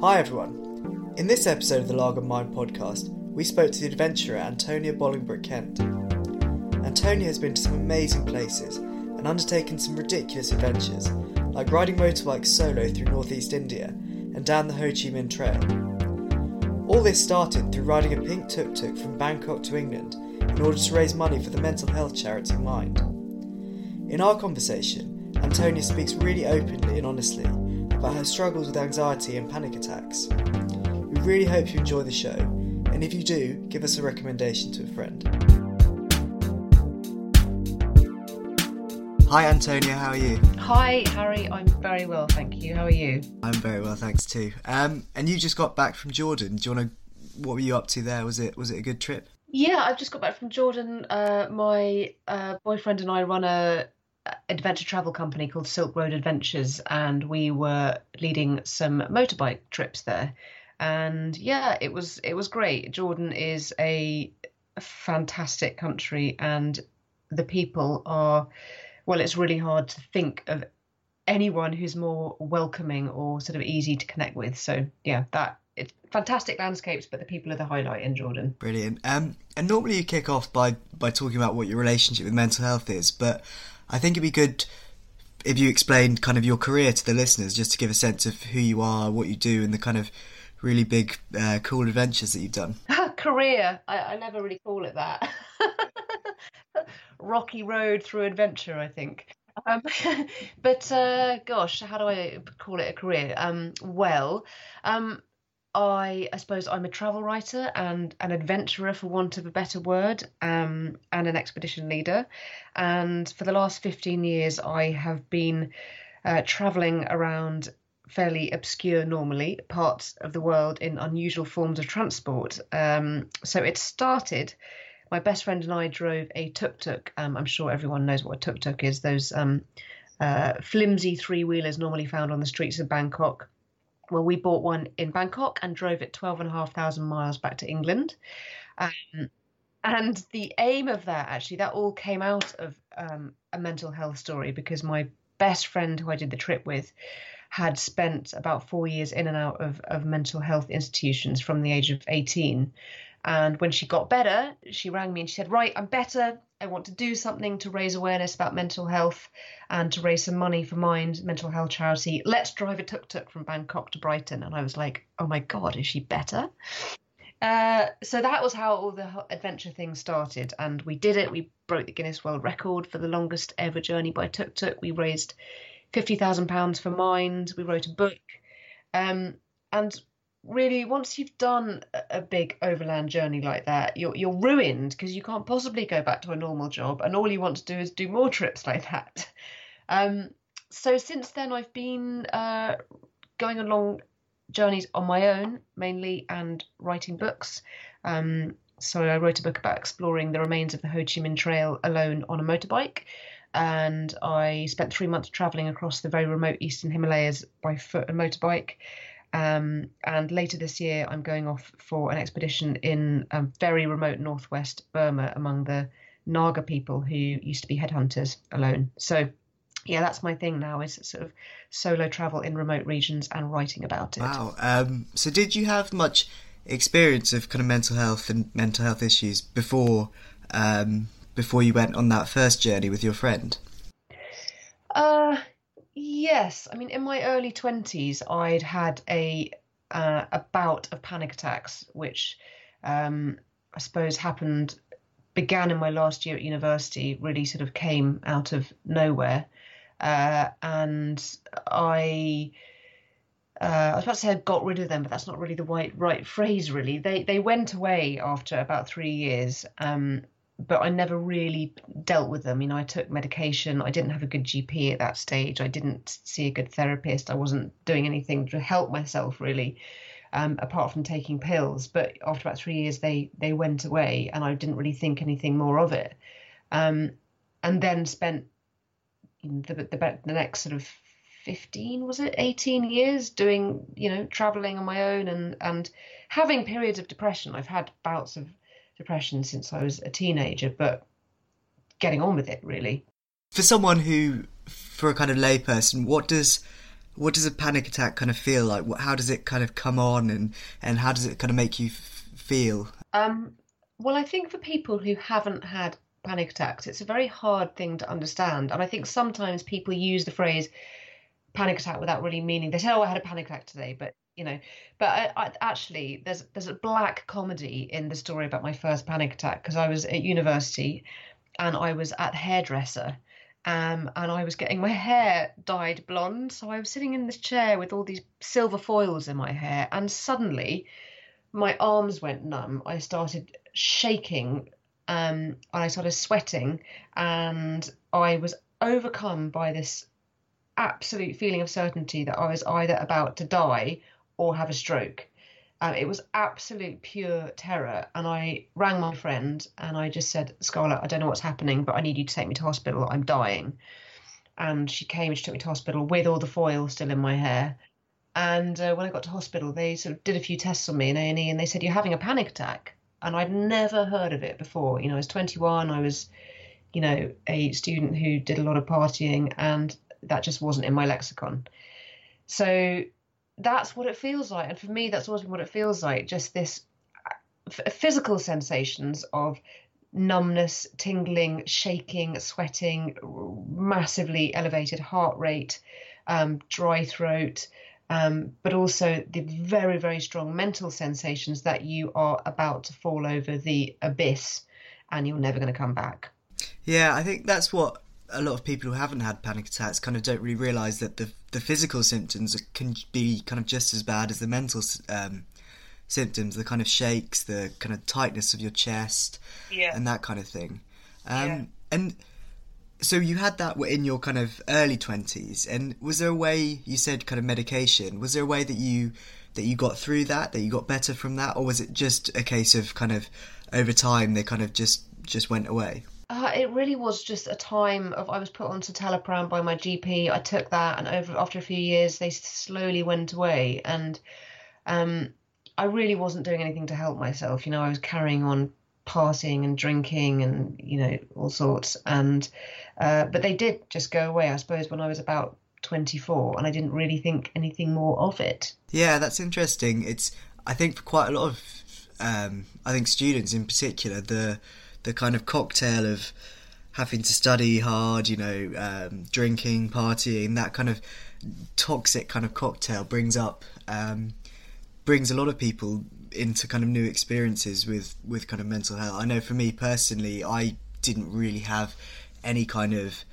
Hi everyone. In this episode of the Lager Mind podcast, we spoke to the adventurer Antonia Bolingbroke Kent. Antonia has been to some amazing places and undertaken some ridiculous adventures, like riding motorbikes solo through northeast India and down the Ho Chi Minh Trail. All this started through riding a pink tuk tuk from Bangkok to England in order to raise money for the mental health charity Mind. In our conversation, Antonia speaks really openly and honestly about her struggles with anxiety and panic attacks. We really hope you enjoy the show, and if you do, give us a recommendation to a friend. Hi Antonia, how are you? Hi, Harry. I'm very well, thank you. How are you? I'm very well, thanks too. Um, and you just got back from Jordan. Do you want to? What were you up to there? Was it was it a good trip? Yeah, I've just got back from Jordan. Uh, my uh, boyfriend and I run a adventure travel company called Silk Road Adventures, and we were leading some motorbike trips there. And yeah, it was it was great. Jordan is a fantastic country, and the people are well. It's really hard to think of anyone who's more welcoming or sort of easy to connect with. So yeah, that it's fantastic landscapes, but the people are the highlight in Jordan. Brilliant. Um, and normally you kick off by by talking about what your relationship with mental health is, but I think it'd be good if you explained kind of your career to the listeners, just to give a sense of who you are, what you do, and the kind of really big, uh, cool adventures that you've done. career, I, I never really call it that. Rocky road through adventure, I think. Um, but uh, gosh, how do I call it a career? Um, well, um, I, I suppose I'm a travel writer and an adventurer, for want of a better word, um, and an expedition leader. And for the last 15 years, I have been uh, traveling around fairly obscure, normally, parts of the world in unusual forms of transport. Um, so it started. My best friend and I drove a tuk tuk. Um, I'm sure everyone knows what a tuk tuk is. Those um, uh, flimsy three wheelers normally found on the streets of Bangkok well, we bought one in Bangkok and drove it 12,500 miles back to England. Um, and the aim of that, actually, that all came out of um, a mental health story because my best friend who I did the trip with had spent about four years in and out of, of mental health institutions from the age of 18. And when she got better, she rang me and she said, Right, I'm better. I want to do something to raise awareness about mental health and to raise some money for Mind Mental Health Charity. Let's drive a tuk tuk from Bangkok to Brighton. And I was like, Oh my God, is she better? Uh, so that was how all the adventure thing started. And we did it. We broke the Guinness World Record for the longest ever journey by tuk tuk. We raised £50,000 for Mind. We wrote a book. Um, and really once you've done a big overland journey like that you're you're ruined because you can't possibly go back to a normal job and all you want to do is do more trips like that um, so since then i've been uh, going along journeys on my own mainly and writing books um, so i wrote a book about exploring the remains of the ho chi minh trail alone on a motorbike and i spent three months traveling across the very remote eastern himalayas by foot and motorbike um, and later this year, I'm going off for an expedition in a very remote northwest Burma among the Naga people who used to be headhunters alone. So, yeah, that's my thing now is sort of solo travel in remote regions and writing about it. Wow. Um, so, did you have much experience of kind of mental health and mental health issues before um, before you went on that first journey with your friend? Uh, Yes, I mean, in my early twenties, I'd had a uh, a bout of panic attacks, which um, I suppose happened began in my last year at university. Really, sort of came out of nowhere, uh, and I. Uh, I was about to say I got rid of them, but that's not really the right right phrase. Really, they they went away after about three years, um, but I never really dealt with them. You know, I took medication. I didn't have a good GP at that stage. I didn't see a good therapist. I wasn't doing anything to help myself really, um, apart from taking pills. But after about three years, they they went away, and I didn't really think anything more of it. Um, and then spent the, the the next sort of 15 was it 18 years doing you know traveling on my own and and having periods of depression i've had bouts of depression since I was a teenager, but getting on with it really. For someone who, for a kind of layperson, what does what does a panic attack kind of feel like? How does it kind of come on, and and how does it kind of make you f- feel? Um, well, I think for people who haven't had panic attacks, it's a very hard thing to understand, and I think sometimes people use the phrase panic attack without really meaning. They say, "Oh, I had a panic attack today," but you know, but I, I, actually, there's there's a black comedy in the story about my first panic attack because I was at university, and I was at hairdresser, um, and I was getting my hair dyed blonde. So I was sitting in this chair with all these silver foils in my hair, and suddenly, my arms went numb. I started shaking, um, and I started sweating, and I was overcome by this absolute feeling of certainty that I was either about to die or have a stroke. It was absolute pure terror. And I rang my friend and I just said, Scarlett, I don't know what's happening, but I need you to take me to hospital. I'm dying. And she came and she took me to hospital with all the foil still in my hair. And uh, when I got to hospital, they sort of did a few tests on me in A&E and they said, you're having a panic attack. And I'd never heard of it before. You know, I was 21. I was, you know, a student who did a lot of partying and that just wasn't in my lexicon. So that's what it feels like. And for me, that's always been what it feels like just this uh, physical sensations of numbness, tingling, shaking, sweating, massively elevated heart rate, um, dry throat, um, but also the very, very strong mental sensations that you are about to fall over the abyss and you're never going to come back. Yeah, I think that's what a lot of people who haven't had panic attacks kind of don't really realize that the the physical symptoms can be kind of just as bad as the mental um, symptoms, the kind of shakes, the kind of tightness of your chest, yeah. and that kind of thing. Um, yeah. And so you had that in your kind of early twenties, and was there a way you said kind of medication? Was there a way that you that you got through that, that you got better from that, or was it just a case of kind of over time they kind of just just went away? Uh, it really was just a time of I was put onto citalopram by my GP. I took that, and over after a few years, they slowly went away, and um, I really wasn't doing anything to help myself. You know, I was carrying on partying and drinking, and you know all sorts, and uh, but they did just go away. I suppose when I was about 24, and I didn't really think anything more of it. Yeah, that's interesting. It's I think for quite a lot of um, I think students in particular the the kind of cocktail of having to study hard, you know, um, drinking, partying, that kind of toxic kind of cocktail brings up um, brings a lot of people into kind of new experiences with with kind of mental health. I know for me personally, I didn't really have any kind of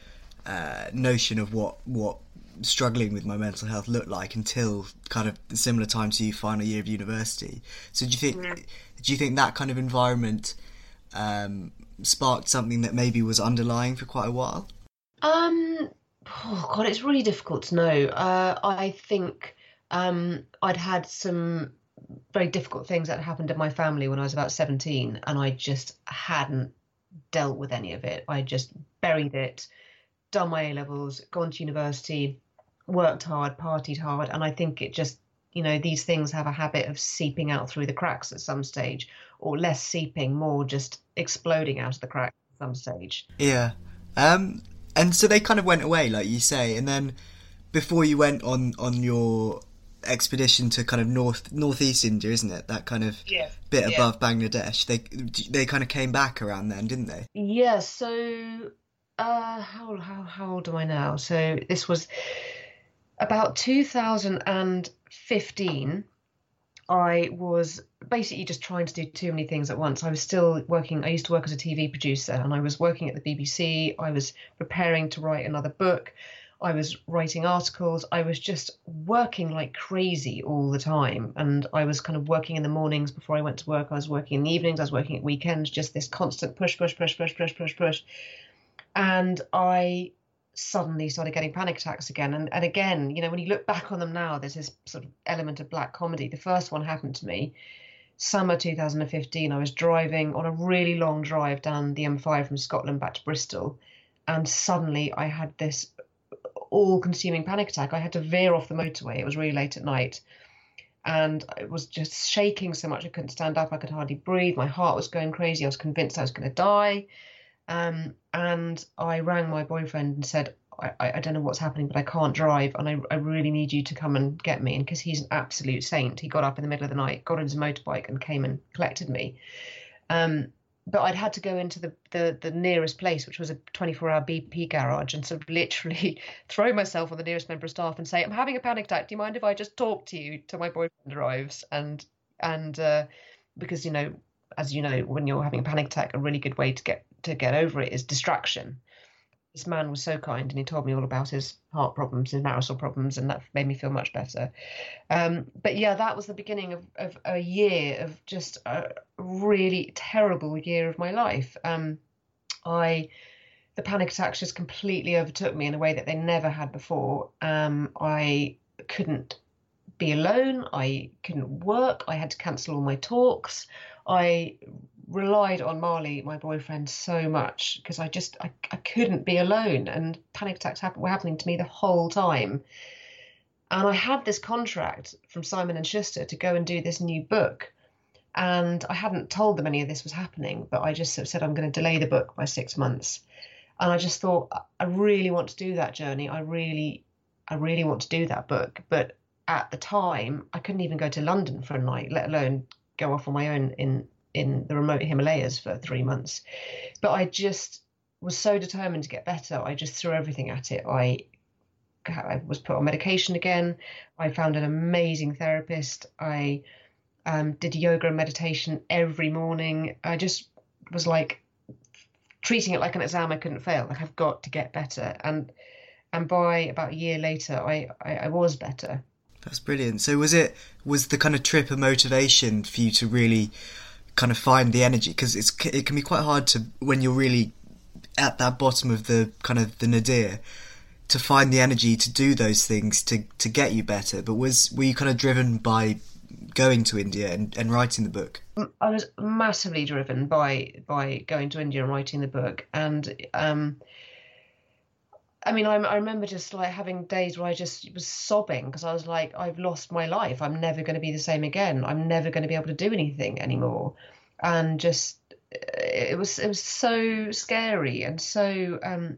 uh, notion of what what struggling with my mental health looked like until kind of similar time to you final year of university. So do you think yeah. do you think that kind of environment um, sparked something that maybe was underlying for quite a while? Um, oh God, it's really difficult to know. Uh, I think um, I'd had some very difficult things that happened in my family when I was about 17, and I just hadn't dealt with any of it. I just buried it, done my A levels, gone to university, worked hard, partied hard, and I think it just you know these things have a habit of seeping out through the cracks at some stage or less seeping more just exploding out of the cracks at some stage yeah um and so they kind of went away like you say and then before you went on on your expedition to kind of north northeast India, isn't it? That kind of yeah. bit yeah. above Bangladesh. They they kind of came back around then, didn't they? Yeah. So uh, how how how old am I now? So this was about 2015, I was basically just trying to do too many things at once. I was still working, I used to work as a TV producer and I was working at the BBC. I was preparing to write another book. I was writing articles. I was just working like crazy all the time. And I was kind of working in the mornings before I went to work. I was working in the evenings. I was working at weekends, just this constant push, push, push, push, push, push, push. And I suddenly started getting panic attacks again. And, and again, you know, when you look back on them now, there's this sort of element of black comedy. The first one happened to me summer 2015. I was driving on a really long drive down the M5 from Scotland back to Bristol. And suddenly I had this all consuming panic attack. I had to veer off the motorway. It was really late at night. And I was just shaking so much I couldn't stand up. I could hardly breathe. My heart was going crazy. I was convinced I was going to die. Um, and I rang my boyfriend and said, I, I don't know what's happening, but I can't drive, and I, I really need you to come and get me. And because he's an absolute saint, he got up in the middle of the night, got on his motorbike, and came and collected me. Um, but I'd had to go into the, the, the nearest place, which was a 24 hour BP garage, and sort of literally throw myself on the nearest member of staff and say, "I'm having a panic attack. Do you mind if I just talk to you till my boyfriend arrives?" And and uh, because you know, as you know, when you're having a panic attack, a really good way to get to get over it is distraction this man was so kind and he told me all about his heart problems, his marital problems, and that made me feel much better. Um, but yeah, that was the beginning of, of a year of just a really terrible year of my life. Um, I the panic attacks just completely overtook me in a way that they never had before. Um, I couldn't be alone. I couldn't work. I had to cancel all my talks. I relied on Marley, my boyfriend, so much because I just I, I couldn't be alone, and panic attacks happen, were happening to me the whole time. And I had this contract from Simon and Schuster to go and do this new book, and I hadn't told them any of this was happening, but I just sort of said I'm going to delay the book by six months, and I just thought I really want to do that journey. I really, I really want to do that book, but at the time I couldn't even go to London for a night, let alone go off on my own in in the remote Himalayas for three months. But I just was so determined to get better. I just threw everything at it. I I was put on medication again. I found an amazing therapist. I um, did yoga and meditation every morning. I just was like treating it like an exam I couldn't fail. Like I've got to get better. And and by about a year later, I, I, I was better. That's brilliant. So was it was the kind of trip a motivation for you to really kind of find the energy because it's it can be quite hard to when you're really at that bottom of the kind of the nadir to find the energy to do those things to to get you better. But was were you kind of driven by going to India and, and writing the book? I was massively driven by by going to India and writing the book, and um, I mean, I, I remember just like having days where I just was sobbing because I was like, I've lost my life. I'm never going to be the same again. I'm never going to be able to do anything anymore. And just it was it was so scary and so um,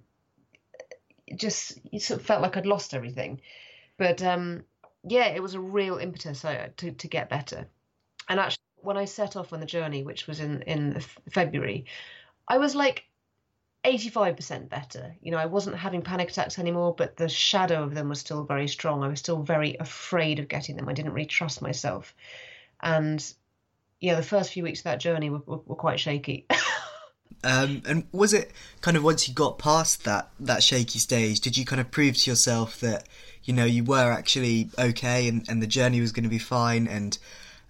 just it sort of felt like I'd lost everything. But um, yeah, it was a real impetus uh, to to get better. And actually, when I set off on the journey, which was in in February, I was like 85% better. You know, I wasn't having panic attacks anymore, but the shadow of them was still very strong. I was still very afraid of getting them. I didn't really trust myself. And yeah, the first few weeks of that journey were, were, were quite shaky. um, and was it kind of once you got past that that shaky stage, did you kind of prove to yourself that you know you were actually okay and, and the journey was going to be fine and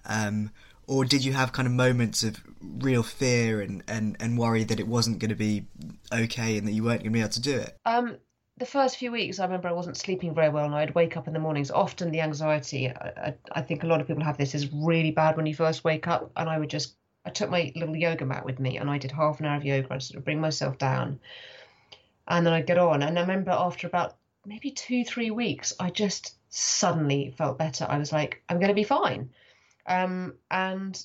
um, or did you have kind of moments of real fear and, and, and worry that it wasn't going to be okay and that you weren't going to be able to do it? Um, the first few weeks, I remember I wasn't sleeping very well, and I'd wake up in the mornings. Often the anxiety, I, I, think a lot of people have this, is really bad when you first wake up. And I would just, I took my little yoga mat with me, and I did half an hour of yoga. I'd sort of bring myself down, and then I'd get on. And I remember after about maybe two, three weeks, I just suddenly felt better. I was like, I'm going to be fine. Um, and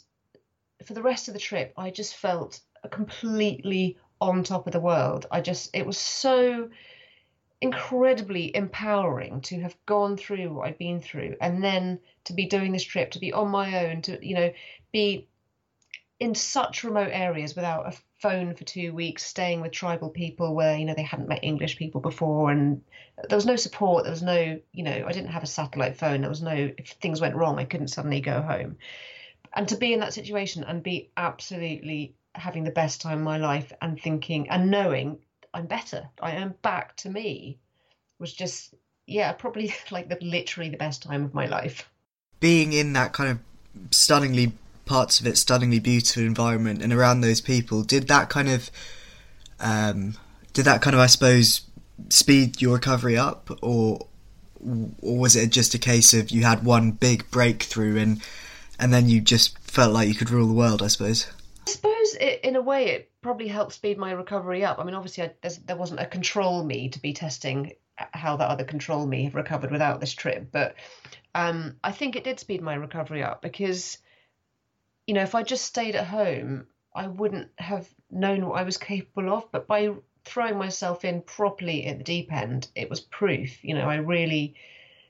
for the rest of the trip, I just felt completely on top of the world. I just, it was so incredibly empowering to have gone through what I've been through and then to be doing this trip, to be on my own, to, you know, be in such remote areas without a phone for two weeks, staying with tribal people where, you know, they hadn't met English people before and there was no support. There was no, you know, I didn't have a satellite phone. There was no, if things went wrong, I couldn't suddenly go home. And to be in that situation and be absolutely having the best time of my life and thinking and knowing I'm better, I am back to me was just, yeah, probably like the literally the best time of my life. Being in that kind of stunningly parts of it stunningly beautiful environment and around those people did that kind of um, did that kind of I suppose speed your recovery up, or or was it just a case of you had one big breakthrough and and then you just felt like you could rule the world? I suppose. I suppose it, in a way it probably helped speed my recovery up. I mean, obviously I, there wasn't a control me to be testing how that other control me have recovered without this trip, but um, I think it did speed my recovery up because, you know, if I just stayed at home, I wouldn't have known what I was capable of. But by throwing myself in properly at the deep end, it was proof. You know, I really,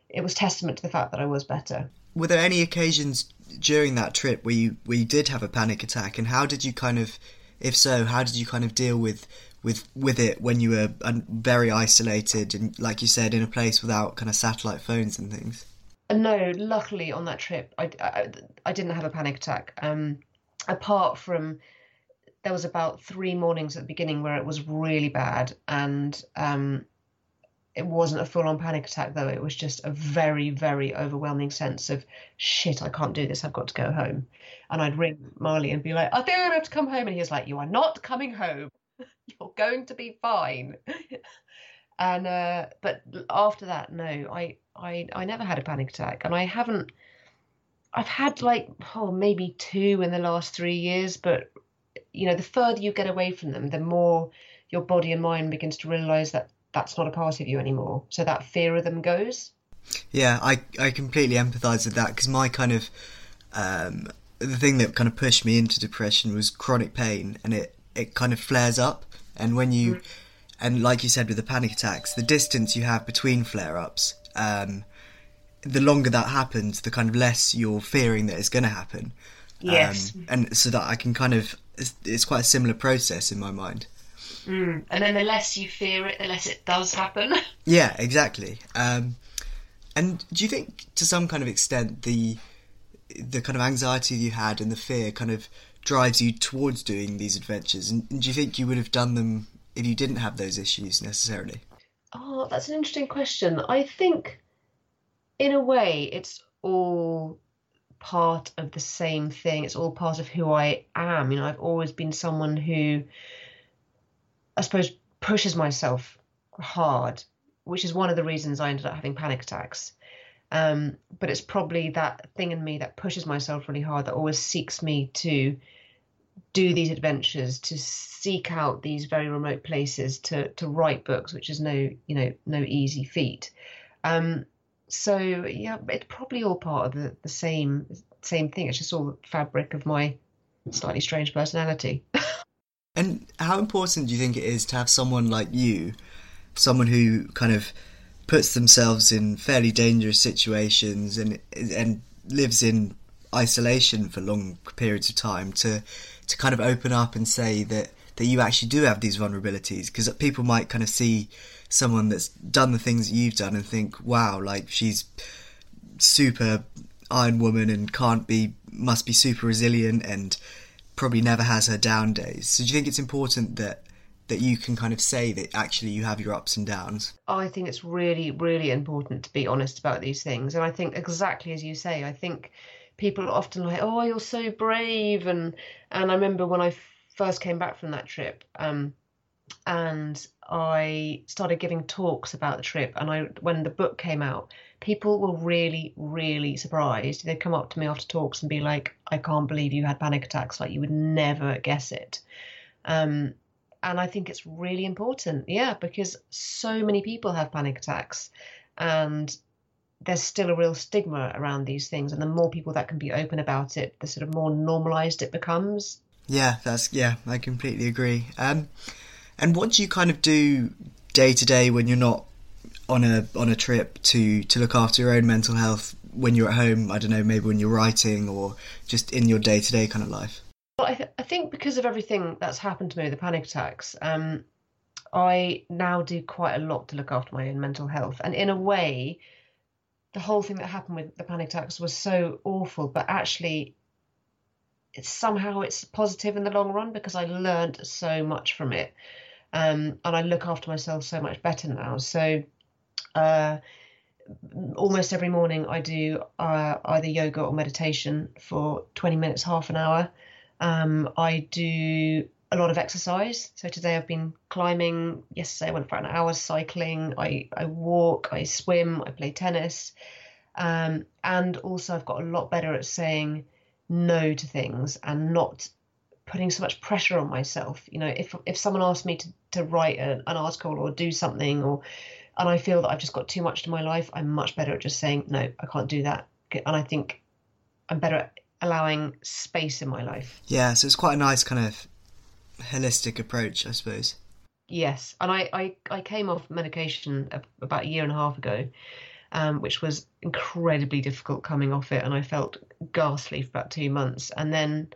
it was testament to the fact that I was better. Were there any occasions during that trip where you where you did have a panic attack, and how did you kind of, if so, how did you kind of deal with with with it when you were um, very isolated and, like you said, in a place without kind of satellite phones and things? No, luckily on that trip, I, I, I didn't have a panic attack. Um, apart from there was about three mornings at the beginning where it was really bad, and um, it wasn't a full-on panic attack though. It was just a very, very overwhelming sense of shit. I can't do this. I've got to go home. And I'd ring Marley and be like, I think I'm gonna have to come home. And he was like, You are not coming home. You're going to be fine. and uh, but after that, no, I I I never had a panic attack, and I haven't. I've had like oh maybe two in the last three years, but you know the further you get away from them, the more your body and mind begins to realize that that's not a part of you anymore. So that fear of them goes. Yeah, I I completely empathise with that because my kind of um, the thing that kind of pushed me into depression was chronic pain, and it it kind of flares up, and when you mm. And like you said with the panic attacks, the distance you have between flare ups. Um, the longer that happens, the kind of less you're fearing that it's going to happen. Yes. Um, and so that I can kind of, it's, it's, quite a similar process in my mind. Mm. And then the less you fear it, the less it does happen. yeah, exactly. Um, and do you think, to some kind of extent, the the kind of anxiety you had and the fear kind of drives you towards doing these adventures? And, and do you think you would have done them if you didn't have those issues necessarily? Oh, that's an interesting question. I think, in a way, it's all part of the same thing. It's all part of who I am. You know, I've always been someone who I suppose, pushes myself hard, which is one of the reasons I ended up having panic attacks. Um, but it's probably that thing in me that pushes myself really hard that always seeks me to do these adventures, to seek out these very remote places, to to write books, which is no you know no easy feat. Um, so yeah, it's probably all part of the, the same same thing. It's just all the fabric of my slightly strange personality. And how important do you think it is to have someone like you, someone who kind of puts themselves in fairly dangerous situations and and lives in isolation for long periods of time to to kind of open up and say that that you actually do have these vulnerabilities because people might kind of see someone that's done the things that you've done and think wow like she's super iron woman and can't be must be super resilient and probably never has her down days. So do you think it's important that that you can kind of say that actually you have your ups and downs? Oh, I think it's really, really important to be honest about these things. And I think exactly as you say, I think people are often like, "Oh, you're so brave," and and I remember when I first came back from that trip, um, and I started giving talks about the trip. And I, when the book came out, people were really, really surprised. They'd come up to me after talks and be like, "I can't believe you had panic attacks. Like you would never guess it." Um, and I think it's really important, yeah, because so many people have panic attacks, and there's still a real stigma around these things. And the more people that can be open about it, the sort of more normalized it becomes. Yeah, that's yeah, I completely agree. Um, and what do you kind of do day to day when you're not on a on a trip to to look after your own mental health when you're at home? I don't know, maybe when you're writing or just in your day to day kind of life. Well, I, th- I think because of everything that's happened to me, the panic attacks, um, I now do quite a lot to look after my own mental health, and in a way, the whole thing that happened with the panic attacks was so awful, but actually it's somehow it's positive in the long run because I learned so much from it um, and I look after myself so much better now. So uh, almost every morning I do uh, either yoga or meditation for 20 minutes, half an hour. Um, I do a lot of exercise. So today I've been climbing. Yesterday I went for an hour cycling. I, I walk, I swim, I play tennis. Um, and also I've got a lot better at saying no to things and not putting so much pressure on myself. You know, if if someone asks me to, to write a, an article or do something, or and I feel that I've just got too much to my life, I'm much better at just saying no, I can't do that. And I think I'm better at allowing space in my life. Yeah, so it's quite a nice kind of holistic approach, I suppose. Yes, and I, I, I came off medication about a year and a half ago, um, which was incredibly difficult coming off it, and I felt ghastly for about two months, and then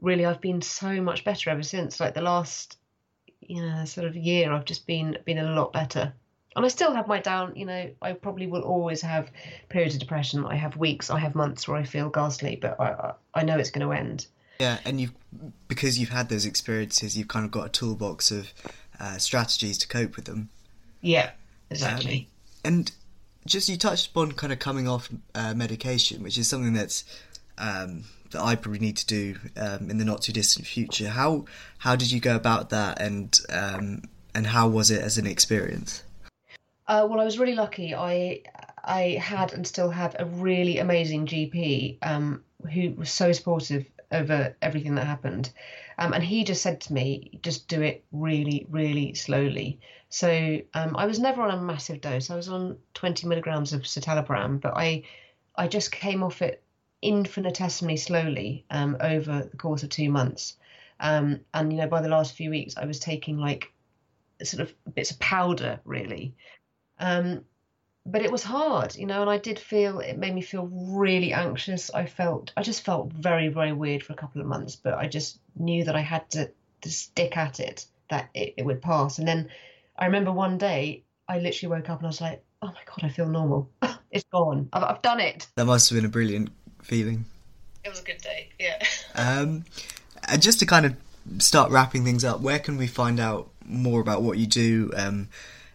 really I've been so much better ever since. Like the last, you know, sort of year, I've just been been a lot better. And I still have my down, you know, I probably will always have periods of depression. I have weeks, I have months where I feel ghastly, but I, I know it's going to end. Yeah, and you've because you've had those experiences, you've kind of got a toolbox of uh, strategies to cope with them. Yeah, exactly. Um, and just you touched upon kind of coming off uh, medication, which is something that's um, that I probably need to do um, in the not too distant future. How how did you go about that, and um, and how was it as an experience? Uh, well, I was really lucky. I I had and still have a really amazing GP um, who was so supportive over everything that happened. Um, and he just said to me, just do it really, really slowly. So um, I was never on a massive dose. I was on 20 milligrams of citalopram, but I, I just came off it infinitesimally slowly um, over the course of two months. Um, and you know, by the last few weeks, I was taking like sort of bits of powder, really. Um, but it was hard, you know, and I did feel it made me feel really anxious. I felt I just felt very very weird for a couple of months, but I just knew that I had to to stick at it that it, it would pass. And then I remember one day I literally woke up and I was like, oh my god, I feel normal. it's gone. I've, I've done it. That must have been a brilliant feeling. It was a good day. Yeah. um, and just to kind of start wrapping things up, where can we find out more about what you do? Um,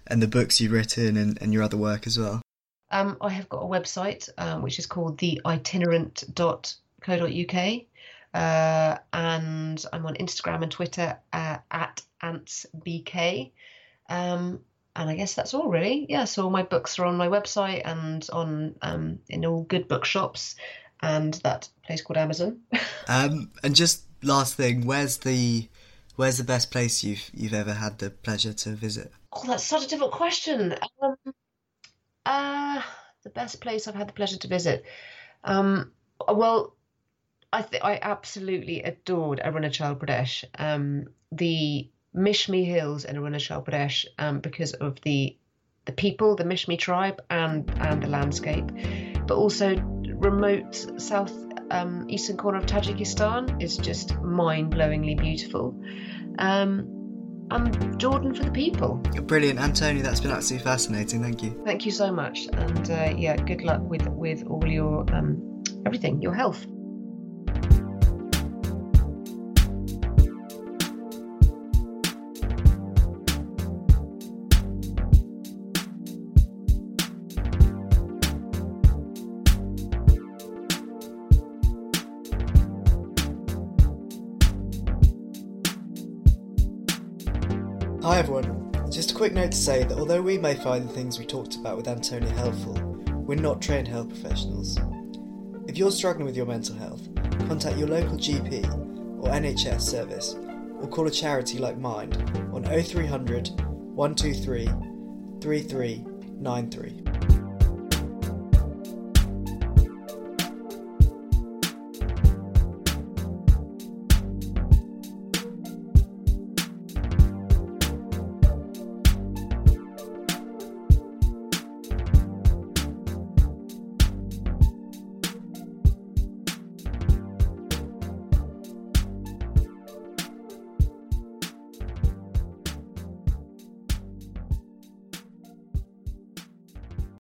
and the books you've written and, and your other work as well? Um, I have got a website um, which is called theitinerant.co.uk. Uh, and I'm on Instagram and Twitter uh, at antsbk. Um, and I guess that's all really. Yeah, so all my books are on my website and on um, in all good bookshops and that place called Amazon. um, and just last thing, where's the where's the best place you've you've ever had the pleasure to visit? Oh, that's such a difficult question. Um, uh, the best place I've had the pleasure to visit. Um, well, I th- I absolutely adored Arunachal Pradesh. Um, the Mishmi Hills in Arunachal Pradesh, um, because of the the people, the Mishmi tribe, and and the landscape, but also remote south um, eastern corner of Tajikistan is just mind blowingly beautiful. Um, I'm Jordan for the people. Brilliant, Antonia. That's been absolutely fascinating. Thank you. Thank you so much, and uh, yeah, good luck with with all your um, everything, your health. Note to say that although we may find the things we talked about with Antonia helpful, we're not trained health professionals. If you're struggling with your mental health, contact your local GP or NHS service or call a charity like Mind on 0300 123 3393.